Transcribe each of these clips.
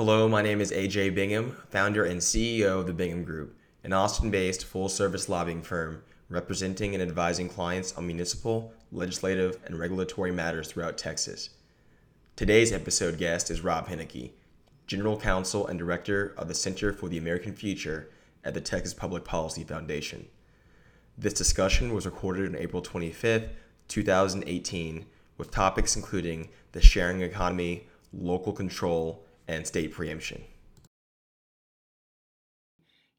Hello, my name is AJ Bingham, founder and CEO of the Bingham Group, an Austin based full service lobbying firm representing and advising clients on municipal, legislative, and regulatory matters throughout Texas. Today's episode guest is Rob Henneke, General Counsel and Director of the Center for the American Future at the Texas Public Policy Foundation. This discussion was recorded on April 25th, 2018, with topics including the sharing economy, local control, and state preemption.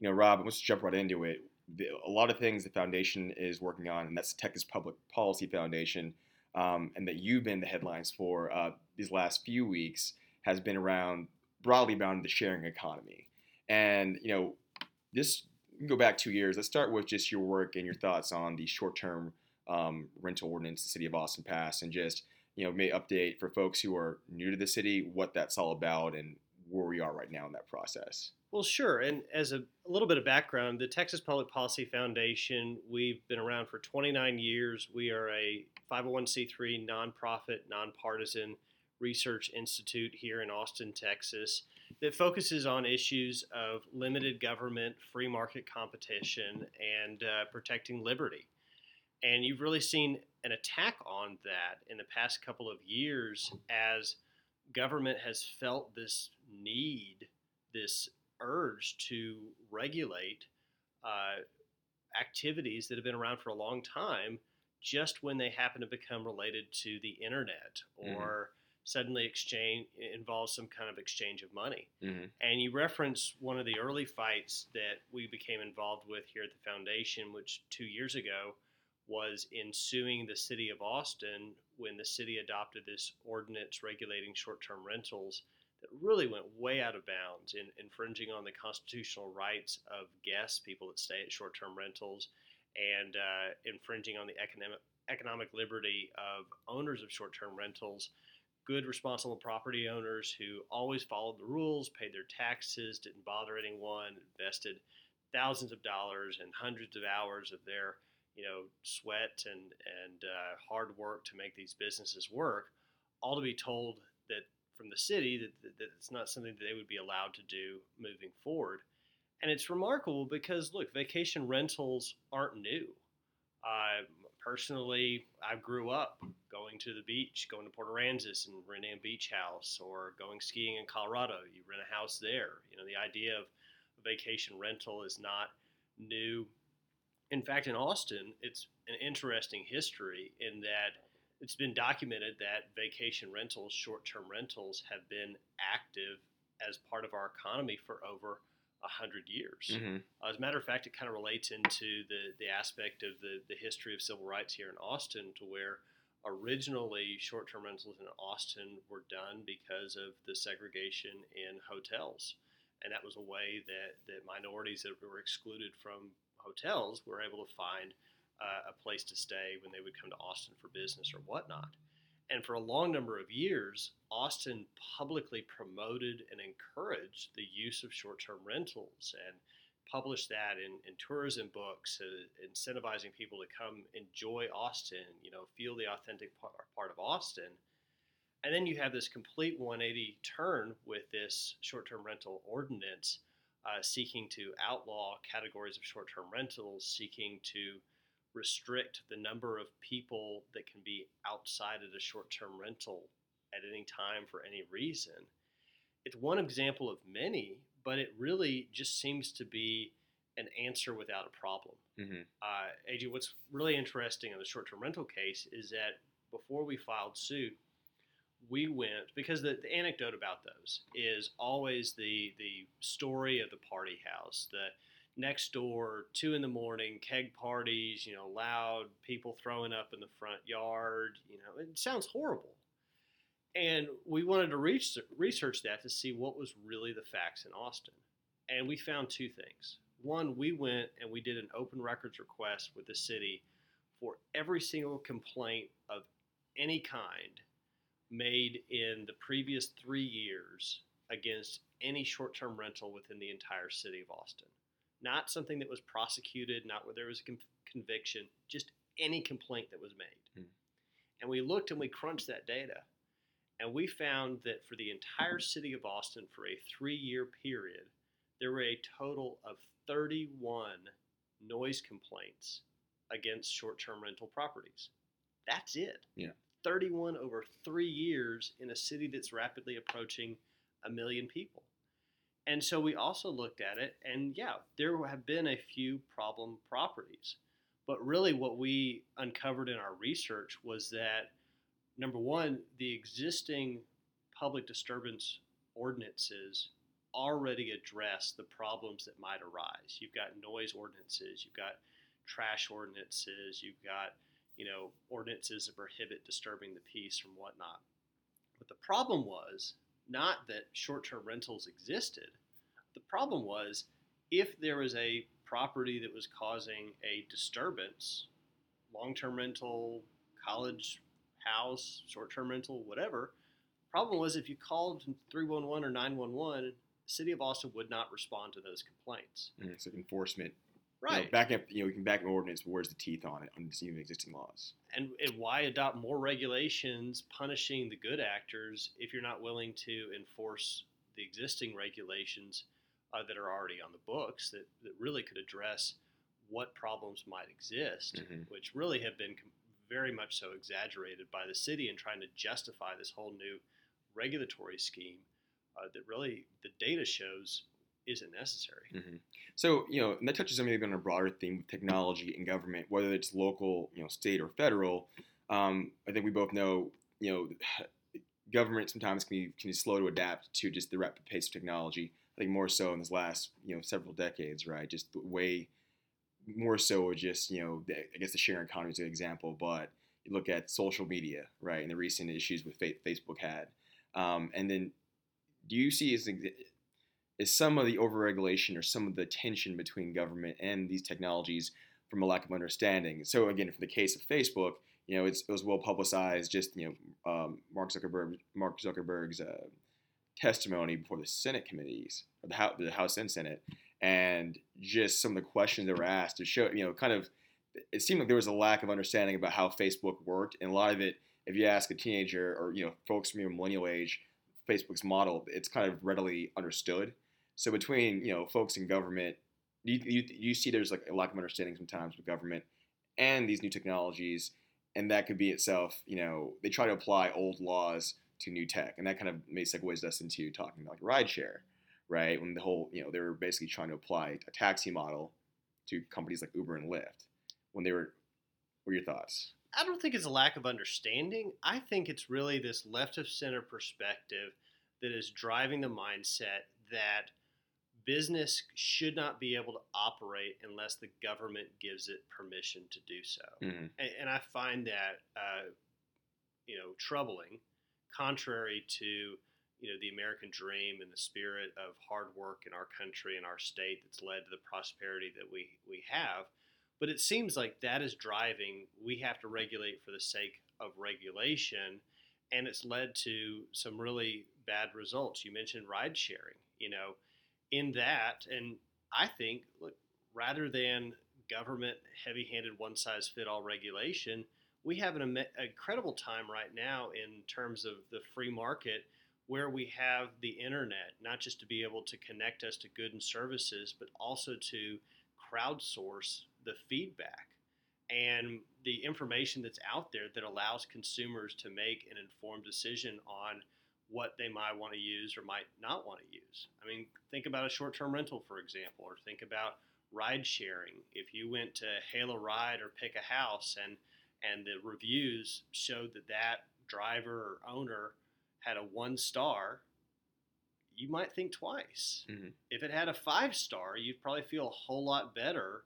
You know, Rob, let's jump right into it. The, a lot of things the foundation is working on, and that's Texas Public Policy Foundation, um, and that you've been the headlines for uh, these last few weeks has been around broadly around the sharing economy. And you know, this go back two years. Let's start with just your work and your thoughts on the short-term um, rental ordinance the city of Austin passed, and just you know, may update for folks who are new to the city what that's all about and where we are right now in that process. Well, sure. And as a, a, little bit of background, the Texas Public Policy Foundation, we've been around for 29 years. We are a 501c3 nonprofit, nonpartisan research institute here in Austin, Texas, that focuses on issues of limited government, free market competition, and uh, protecting liberty. And you've really seen an attack on that in the past couple of years as government has felt this need, this urge to regulate uh, activities that have been around for a long time just when they happen to become related to the internet mm-hmm. or mm-hmm. suddenly exchange involves some kind of exchange of money. Mm-hmm. And you reference one of the early fights that we became involved with here at the foundation, which two years ago was in suing the city of Austin when the city adopted this ordinance regulating short term rentals that really went way out of bounds in infringing on the constitutional rights of guests, people that stay at short term rentals, and uh, infringing on the economic, economic liberty of owners of short term rentals. Good, responsible property owners who always followed the rules, paid their taxes, didn't bother anyone, invested thousands of dollars and hundreds of hours of their you know, sweat and and uh, hard work to make these businesses work, all to be told that from the city that, that, it's not something that they would be allowed to do moving forward. And it's remarkable because look, vacation rentals aren't new. Uh, personally, I grew up going to the beach, going to Port Aransas and renting a beach house, or going skiing in Colorado. You rent a house there. You know, the idea of a vacation rental is not new in fact, in Austin, it's an interesting history in that it's been documented that vacation rentals, short term rentals, have been active as part of our economy for over a hundred years. Mm-hmm. Uh, as a matter of fact, it kind of relates into the, the aspect of the, the history of civil rights here in Austin, to where originally short term rentals in Austin were done because of the segregation in hotels. And that was a way that, that minorities that were excluded from hotels were able to find uh, a place to stay when they would come to Austin for business or whatnot. And for a long number of years, Austin publicly promoted and encouraged the use of short term rentals and published that in, in tourism books, uh, incentivizing people to come enjoy Austin, you know, feel the authentic part, of Austin. And then you have this complete 180 turn with this short term rental ordinance uh, seeking to outlaw categories of short term rentals, seeking to restrict the number of people that can be outside of the short term rental at any time for any reason. It's one example of many, but it really just seems to be an answer without a problem. Mm-hmm. Uh, AJ, what's really interesting in the short term rental case is that before we filed suit, we went because the, the anecdote about those is always the the story of the party house the next door two in the morning keg parties you know loud people throwing up in the front yard you know it sounds horrible. And we wanted to reach, research that to see what was really the facts in austin. And we found two things. One we went and we did an open records request with the city for every single complaint of any kind made in the previous three years against any short term rental within the entire city of Austin. Not something that was prosecuted, not where there was a conviction, just any complaint that was made. Mm. And we looked and we crunched that data. And we found that for the entire city of Austin, for a three year period, there were a total of 31 noise complaints against short term rental properties. That's it. Yeah. 31 over three years in a city that's rapidly approaching a million people. And so we also looked at it, and yeah, there have been a few problem properties. But really, what we uncovered in our research was that number one, the existing public disturbance ordinances already address the problems that might arise. You've got noise ordinances, you've got trash ordinances, you've got you know ordinances that prohibit disturbing the peace from whatnot. But the problem was not that short-term rentals existed. The problem was if there was a property that was causing a disturbance, long-term rental, college house, short-term rental, whatever. Problem was if you called 311 or 911, the City of Austin would not respond to those complaints. Mm, so enforcement. Right. You know, back up, you know, we can back an ordinance, but where's the teeth on it on even existing laws? And, and why adopt more regulations punishing the good actors if you're not willing to enforce the existing regulations uh, that are already on the books that, that really could address what problems might exist, Mhm. which really have been com- very much so exaggerated by the city in trying to justify this whole new regulatory scheme uh, that really the data shows isn't necessary. hmm So, you know, and that touches on maybe on a broader theme with technology and government, whether it's local, you know, state or federal. Um, I think we both know, you know, government sometimes can be, can be slow to adapt to just the rapid pace of technology. I think more so in this last, you know, several decades, right? Just the way more so just, you know, the, I guess the sharing economy is an example, but you look at social media, right, and the recent issues with Facebook had. Um, and then do you see as is some of the overregulation or some of the tension between government and these technologies from a lack of understanding. So again, for the case of Facebook, you know, it was well publicized. Just you know, um, Mark Zuckerberg, Mark Zuckerberg's uh, testimony before the Senate committees, or the House, the House and Senate, and just some of the questions that were asked to show, you know, kind of, it seemed like there was a lack of understanding about how Facebook worked, and a lot of it, if you ask a teenager or you know, folks from your millennial age, Facebook's model, it's kind of readily understood. So between you know folks in government, you, you, you see there's like a lack of understanding sometimes with government and these new technologies, and that could be itself. You know, they try to apply old laws to new tech, and that kind of may segues us into talking about like rideshare, right? When the whole you know they were basically trying to apply a taxi model to companies like Uber and Lyft when they were. What are your thoughts? I don't think it's a lack of understanding. I think it's really this left of center perspective that is driving the mindset that business should not be able to operate unless the government gives it permission to do so. Mm-hmm. And, and I find that, uh, you know, troubling, contrary to, you know, the American dream and the spirit of hard work in our country and our state that's led to the prosperity that we, we have. But it seems like that is driving, we have to regulate for the sake of regulation. And it's led to some really bad results. You mentioned ride sharing, you know, in that. And I think, look, rather than government heavy handed, one size fit all regulation, we have an incredible time right now in terms of the free market where we have the internet, not just to be able to connect us to goods and services, but also to crowdsource the feedback and the information that's out there that allows consumers to make an informed decision on what they might want to use or might not want to use. I mean, think about a short term rental, for example, or think about ride sharing. If you went to hail a ride or pick a house and and the reviews showed that that driver or owner had a one star, you might think twice. Mhm. If it had a five star, you'd probably feel a whole lot better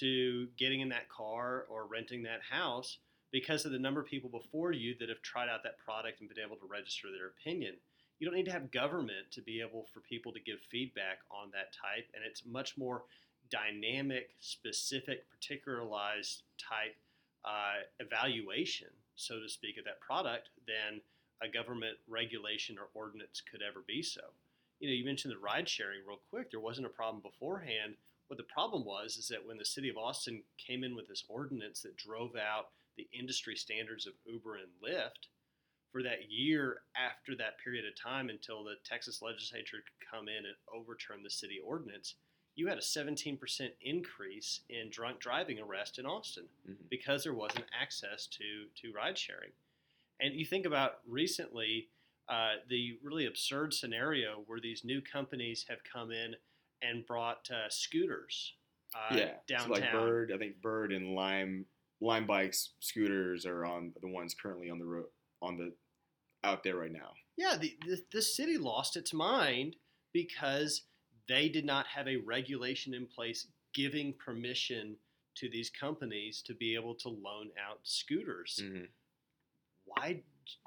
to getting in that car or renting that house because of the number of people before you that have tried out that product and been able to register their opinion. You don't need to have government to be able for people to give feedback on that type, and it's much more dynamic, specific, particularized type uh, evaluation, so to speak, of that product than a government regulation or ordinance could ever be so. You know, you mentioned the ride sharing real quick. There wasn't a problem beforehand. What the problem was is that when the city of Austin came in with this ordinance that drove out the industry standards of Uber and Lyft, for that year after that period of time until the Texas legislature could come in and overturn the city ordinance, you had a 17% increase in drunk driving arrest in Austin Mhm. because there wasn't access to, to ride sharing. And you think about recently uh, the really absurd scenario where these new companies have come in and brought uh, scooters uh, yeah, downtown. So like Bird, I think Bird and Lime Lime bikes, scooters are on the ones currently on the road on the out there right now. Yeah, the, the, the city lost its mind because they did not have a regulation in place giving permission to these companies to be able to loan out scooters. Mhm. Why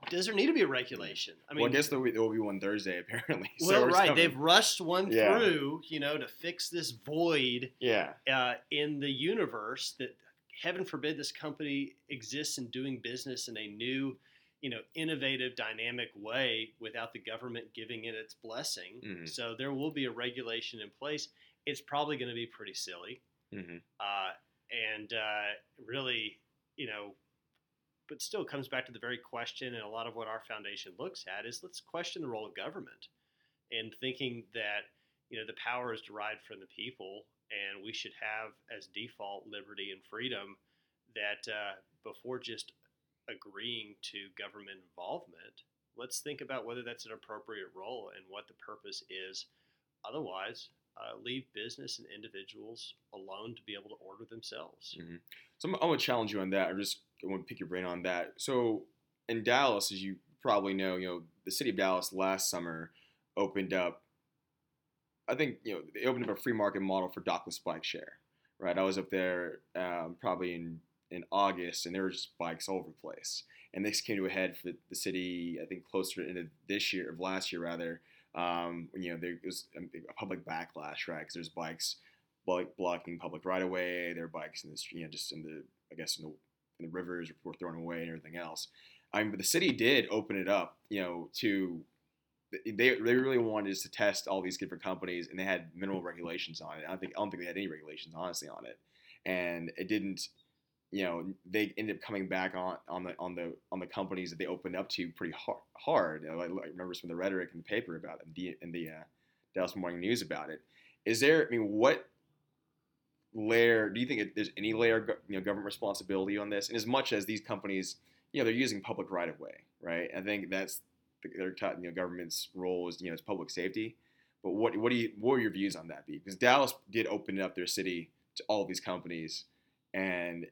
does there need to be a regulation? I mean, well, I guess there will, be, there will be one Thursday apparently. so well, right, coming. they've rushed one Yeah. through, you know, to fix this void yeah, uh, in the universe that heaven forbid this company exists and doing business in a new you know innovative dynamic way without the government giving it its blessing Mhm. so there will be a regulation in place it's probably going to be pretty silly hmm uh, and uh, really you know but still comes back to the very question and a lot of what our foundation looks at is let's question the role of government and thinking that you know the power is derived from the people and we should have as default liberty and freedom that uh, before just agreeing to government involvement let's think about whether that's an appropriate role and what the purpose is. Otherwise uh, leave business and individuals alone to be able to order themselves So I'm, I'm gonna challenge you on that. I just want to pick your brain on that. So in Dallas, as you probably know, you know the city of Dallas last summer opened up. I think you know they opened up a free market model for dockless bike share. Right, I was up there um, probably in in August, and there were just bikes all over the place. And this came to a head for the city. I think closer to the end of this year, of last year rather. Um, you know, there was a public backlash, right? Because there's bikes block, blocking public right of way. There are bikes in the you know, just in the, I guess, in the, in the rivers were thrown away and everything else. I mean, but the city did open it up, you know, to they, they really wanted us to test all these different companies, and they had minimal regulations on it. I don't think I don't think they had any regulations honestly on it, and it didn't. You know, they ended up coming back on on the on the on the companies that they opened up to pretty hard. hard. I, I remember some of the rhetoric in the paper about it, the, in the uh, Dallas Morning News about it. Is there? I mean, what layer do you think there's any layer you know government responsibility on this? And as much as these companies, you know, they're using public right of way, right? I think that's the, their t- you know government's role is you know it's public safety. But what what do you what are your views on that? Be because Dallas did open up their city to all these companies, and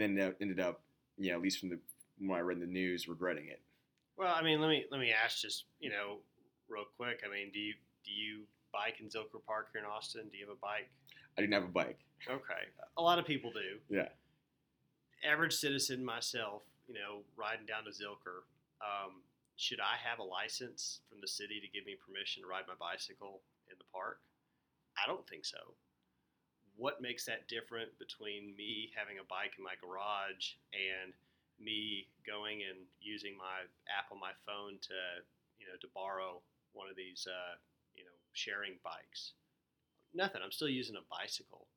then they ended up you know at least from the when I read the news regretting it. Well, I mean, let me let me ask just you know real quick. I mean, do you do you bike in Zilker Park here in Austin? Do you have a bike? I didn't have a bike. Okay, a lot of people do. Yeah. Average citizen myself, you know, riding down to Zilker. Um, should I have a license from the city to give me permission to ride my bicycle in the park? I don't think so. What makes that different between me having a bike in my garage and me going and using my app on my phone to, you know, to borrow one of these, uh, you know, sharing bikes? Nothing. I'm still using a bicycle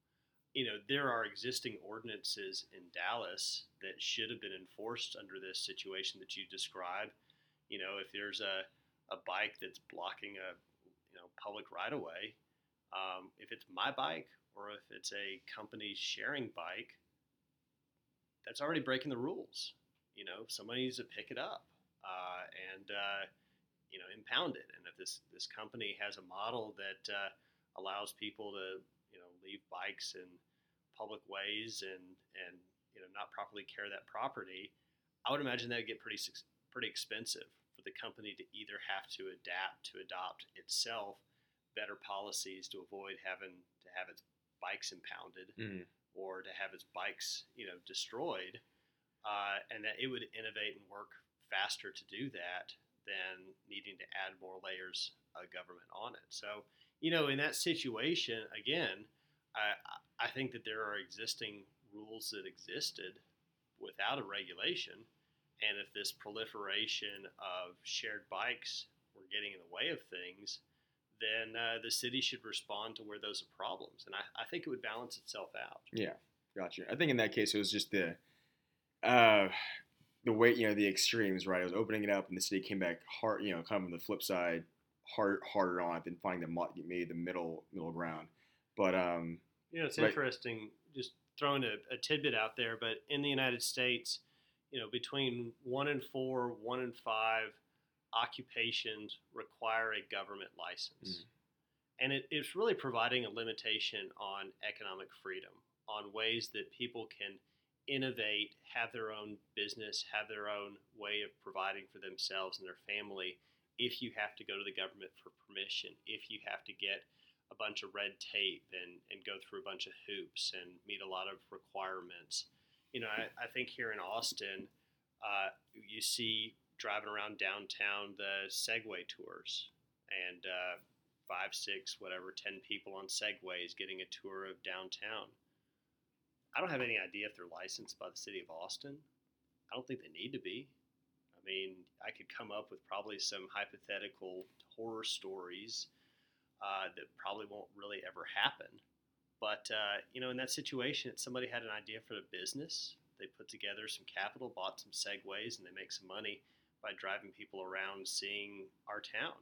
you know, there are existing ordinances in Dallas that should have been enforced under this situation that you describe You know, if there's a, a bike that's blocking a you know public right of way, um, if it's my bike or if it's a company sharing bike, that's already breaking the rules. You know, somebody needs to pick it up uh, and uh, you know impound it. And if this this company has a model that uh, allows people to you know leave bikes in public ways and and you know not properly care that property, I would imagine that would get pretty pretty expensive for the company to either have to adapt to adopt itself better policies to avoid having to have its bikes impounded Mhm. or to have its bikes you know destroyed, uh, and that it would innovate and work faster to do that than needing to add more layers of government on it. So you know in that situation again. I, I think that there are existing rules that existed without a regulation, and if this proliferation of shared bikes were getting in the way of things, then uh, the city should respond to where those are problems, and I, I think it would balance itself out. Yeah, gotcha. I think in that case it was just the uh, the way you know the extremes, right? I was opening it up, and the city came back hard. You know, kind of on the flip side, hard harder on it than finding the maybe the middle middle ground. But um, You know, it's Right. interesting, just throwing a, a tidbit out there, but in the United States, you know, between one and four, one and five occupations require a government license. And it, it's really providing a limitation on economic freedom, on ways that people can innovate, have their own business, have their own way of providing for themselves and their family if you have to go to the government for permission, if you have to get a bunch of red tape and, and go through a bunch of hoops and meet a lot of requirements. You know, I, I think here in Austin, uh, you see driving around downtown the Segway tours and uh, five, six, whatever, ten people on Segways getting a tour of downtown. I don't have any idea if they're licensed by the city of Austin. I don't think they need to be. I mean, I could come up with probably some hypothetical horror stories uh, that probably won't really ever happen. But uh, you know, in that situation, somebody had an idea for a business. They put together some capital, bought some segways, and they make some money by driving people around seeing our town.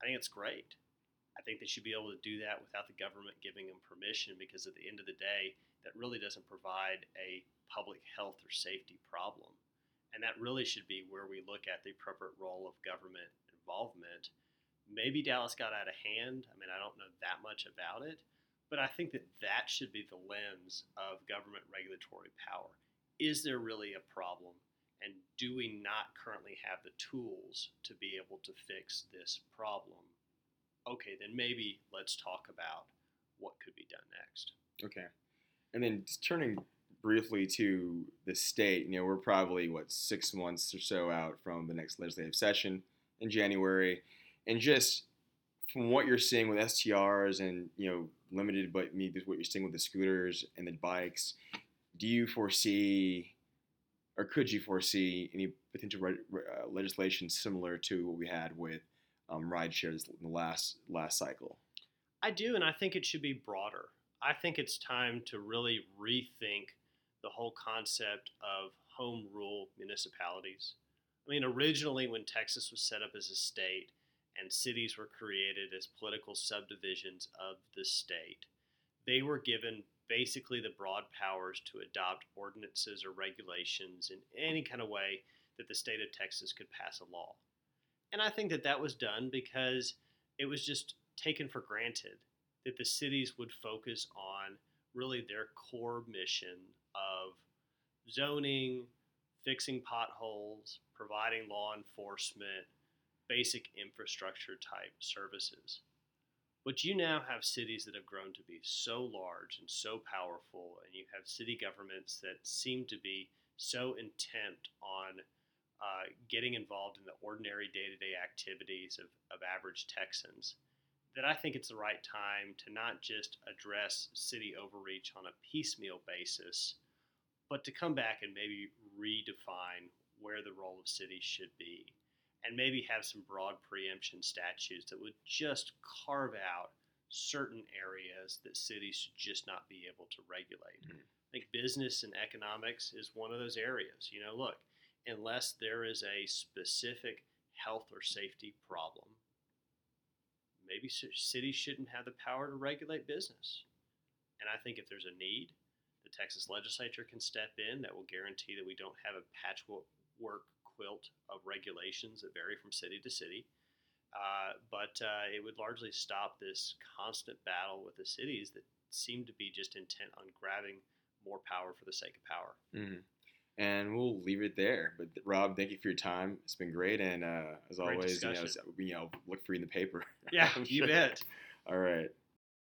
I think it's great. I think they should be able to do that without the government giving them permission because at the end of the day, that really doesn't provide a public health or safety problem. And that really should be where we look at the appropriate role of government involvement. Maybe Dallas got out of hand. I mean, I don't know that much about it, but I think that that should be the lens of government regulatory power. Is there really a problem? And do we not currently have the tools to be able to fix this problem? Okay, then maybe let's talk about what could be done next. Okay. And then just turning briefly to the state, you know, we're probably what six months or so out from the next legislative session in January, and just from what you're seeing with STRs and you know limited, but maybe what you're seeing with the scooters and the bikes, do you foresee, or could you foresee any potential re- uh, legislation similar to what we had with um, ride shares in the last last cycle? I do, and I think it should be broader. I think it's time to really rethink the whole concept of home rule municipalities. I mean, originally, when Texas was set up as a state and cities were created as political subdivisions of the state, they were given basically the broad powers to adopt ordinances or regulations in any kind of way that the state of Texas could pass a law. And I think that that was done because it was just taken for granted that the cities would focus on really their core mission of zoning, fixing potholes, providing law enforcement, basic infrastructure type services. But you now have cities that have grown to be so large and so powerful, and you have city governments that seem to be so intent on uh, getting involved in the ordinary day to day activities of, of average Texans that I think it's the right time to not just address city overreach on a piecemeal basis, but to come back and maybe redefine where the role of cities should be. And maybe have some broad preemption statutes that would just carve out certain areas that cities should just not be able to regulate. Mhm. I think business and economics is one of those areas. You know, look, unless there is a specific health or safety problem, maybe cities shouldn't have the power to regulate business. And I think if there's a need, the Texas legislature can step in that will guarantee that we don't have a patchwork quilt of regulations that vary from city to city. Uh, but uh, it would largely stop this constant battle with the cities that seem to be just intent on grabbing more power for the sake of power. Mhm. And we'll leave it there. But Rob, thank you for your time. It's been great, and uh, as Great always, you know, you know, look for you in the paper. Yeah, you bet. All right.